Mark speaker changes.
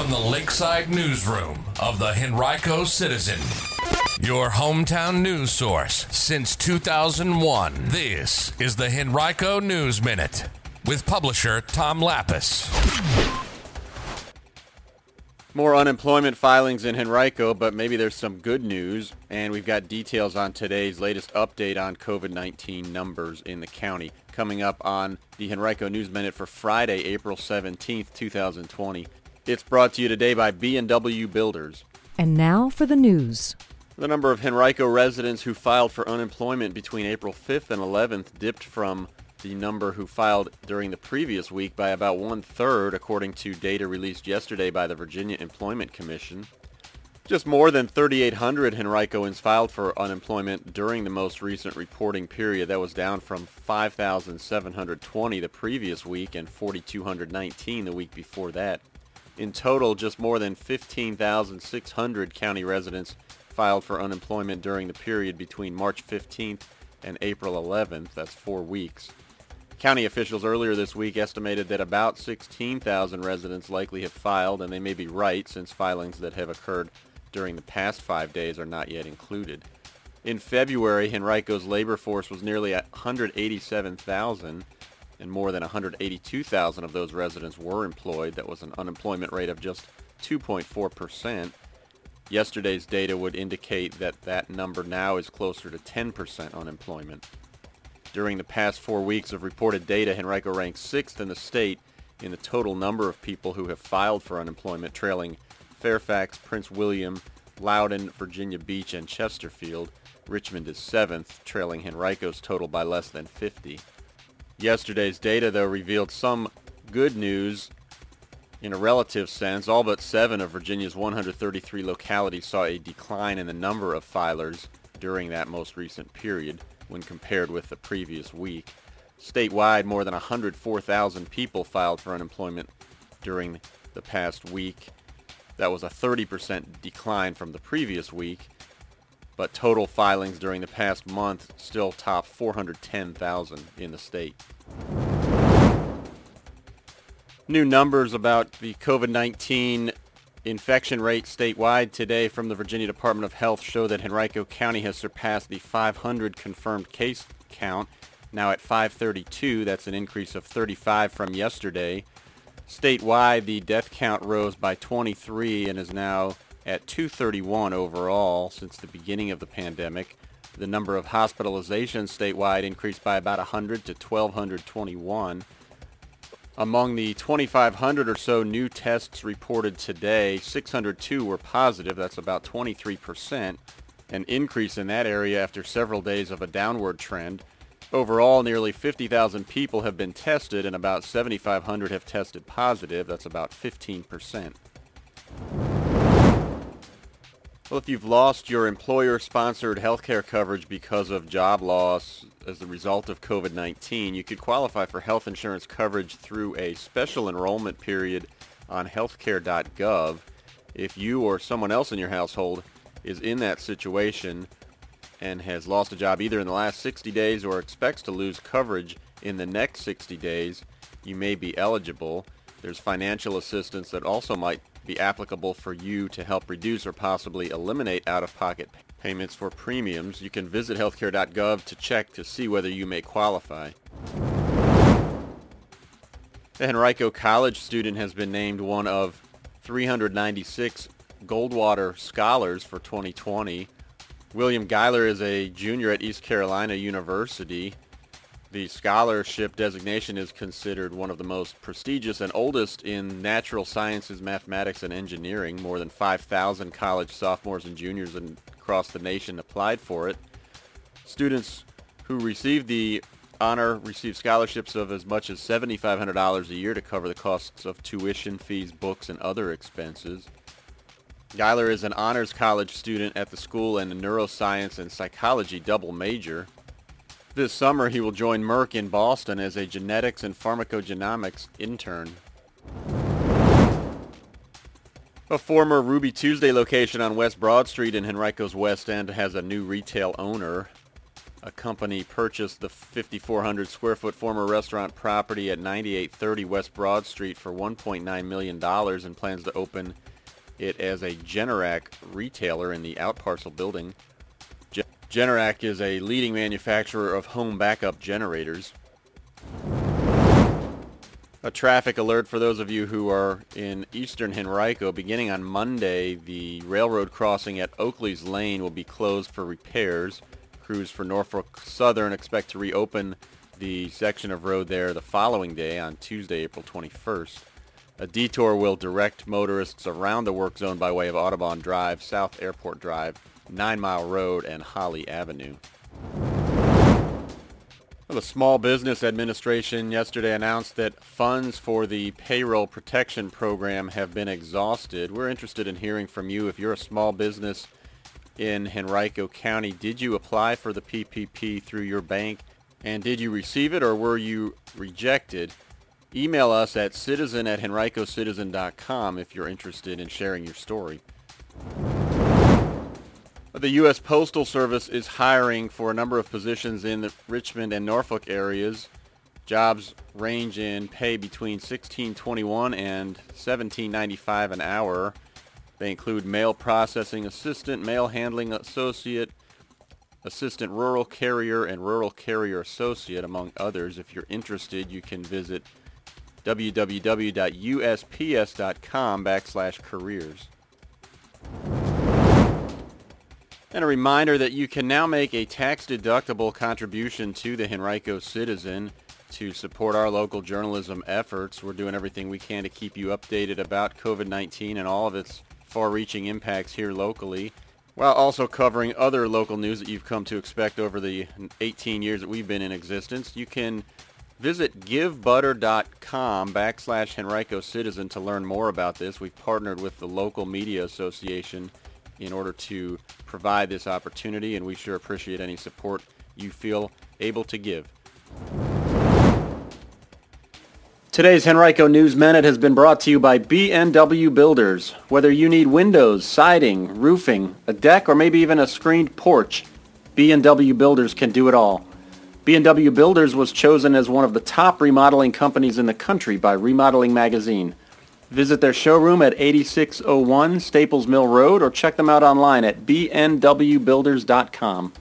Speaker 1: from the Lakeside Newsroom of the Henrico Citizen, your hometown news source since 2001. This is the Henrico News Minute with publisher Tom Lappas.
Speaker 2: More unemployment filings in Henrico, but maybe there's some good news, and we've got details on today's latest update on COVID-19 numbers in the county coming up on the Henrico News Minute for Friday, April 17th, 2020. It's brought to you today by B&W Builders.
Speaker 3: And now for the news.
Speaker 2: The number of Henrico residents who filed for unemployment between April 5th and 11th dipped from the number who filed during the previous week by about one-third, according to data released yesterday by the Virginia Employment Commission. Just more than 3,800 Henricoans filed for unemployment during the most recent reporting period. That was down from 5,720 the previous week and 4,219 the week before that. In total, just more than 15,600 county residents filed for unemployment during the period between March 15th and April 11th. That's four weeks. County officials earlier this week estimated that about 16,000 residents likely have filed, and they may be right since filings that have occurred during the past five days are not yet included. In February, Henrico's labor force was nearly 187,000, and more than 182,000 of those residents were employed. That was an unemployment rate of just 2.4%. Yesterday's data would indicate that that number now is closer to 10% unemployment. During the past four weeks of reported data, Henrico ranks sixth in the state in the total number of people who have filed for unemployment, trailing Fairfax, Prince William, Loudoun, Virginia Beach, and Chesterfield. Richmond is seventh, trailing Henrico's total by less than 50. Yesterday's data, though, revealed some good news in a relative sense. All but seven of Virginia's 133 localities saw a decline in the number of filers during that most recent period when compared with the previous week. Statewide, more than 104,000 people filed for unemployment during the past week. That was a 30% decline from the previous week, but total filings during the past month still top 410,000 in the state. New numbers about the COVID-19 infection rate statewide today from the Virginia Department of Health show that Henrico County has surpassed the 500 confirmed case count, now at 532. That's an increase of 35 from yesterday. Statewide, the death count rose by 23 and is now at 231 overall since the beginning of the pandemic. The number of hospitalizations statewide increased by about 100 to 1,221. Among the 2,500 or so new tests reported today, 602 were positive. That's about 23%, an increase in that area after several days of a downward trend. Overall, nearly 50,000 people have been tested and about 7,500 have tested positive. That's about 15%. Well, if you've lost your employer-sponsored healthcare coverage because of job loss as a result of COVID-19, you could qualify for health insurance coverage through a special enrollment period on healthcare.gov. If you or someone else in your household is in that situation and has lost a job either in the last 60 days or expects to lose coverage in the next 60 days, you may be eligible. There's financial assistance that also might be applicable for you to help reduce or possibly eliminate out-of-pocket payments for premiums. You can visit healthcare.gov to check to see whether you may qualify. The Henrico College student has been named one of 396 Goldwater Scholars for 2020. William Geiler is a junior at East Carolina University. The scholarship designation is considered one of the most prestigious and oldest in natural sciences, mathematics, and engineering. More than 5,000 college sophomores and juniors across the nation applied for it. Students who received the honor receive scholarships of as much as $7,500 a year to cover the costs of tuition, fees, books, and other expenses. Geiler is an honors college student at the school and a neuroscience and psychology double major. This summer, he will join Merck in Boston as a genetics and pharmacogenomics intern. A former Ruby Tuesday location on West Broad Street in Henrico's West End has a new retail owner. a company purchased the 5,400 square foot former restaurant property at 9830 West Broad Street for $1.9 million and plans to open it as a Generac retailer in the outparcel building. Generac is a leading manufacturer of home backup generators. A traffic alert for those of you who are in eastern Henrico. Beginning on Monday, the railroad crossing at Oakley's Lane will be closed for repairs. Crews for Norfolk Southern expect to reopen the section of road there the following day on Tuesday, April 21st. A detour will direct motorists around the work zone by way of Audubon Drive, South Airport Drive, Nine Mile Road, and Holly Avenue. The Small Business Administration yesterday announced that funds for the Payroll Protection Program have been exhausted. We're interested in hearing from you. If you're a small business in Henrico County, did you apply for the PPP through your bank? And did you receive it or were you rejected? Email us at citizen at henricocitizen.com if you're interested in sharing your story. The U.S. Postal Service is hiring for a number of positions in the Richmond and Norfolk areas. Jobs range in pay between 16.21 and 17.95 an hour. They include mail processing assistant, mail handling associate, assistant rural carrier, and rural carrier associate, among others. If you're interested, you can visit www.usps.com backslash careers. And a reminder that you can now make a tax-deductible contribution to the Henrico Citizen to support our local journalism efforts. We're doing everything we can to keep you updated about COVID-19 and all of its far-reaching impacts here locally, while also covering other local news that you've come to expect over the 18 years that we've been in existence. You can visit givebutter.com backslash Henrico Citizen to learn more about this. We've partnered with the local media association in order to provide this opportunity, and we sure appreciate any support you feel able to give. Today's Henrico News Minute has been brought to you by B&W Builders. Whether you need windows, siding, roofing, a deck, or maybe even a screened porch, B&W Builders can do it all. B&W Builders was chosen as one of the top remodeling companies in the country by Remodeling Magazine. Visit their showroom at 8601 Staples Mill Road or check them out online at bnwbuilders.com.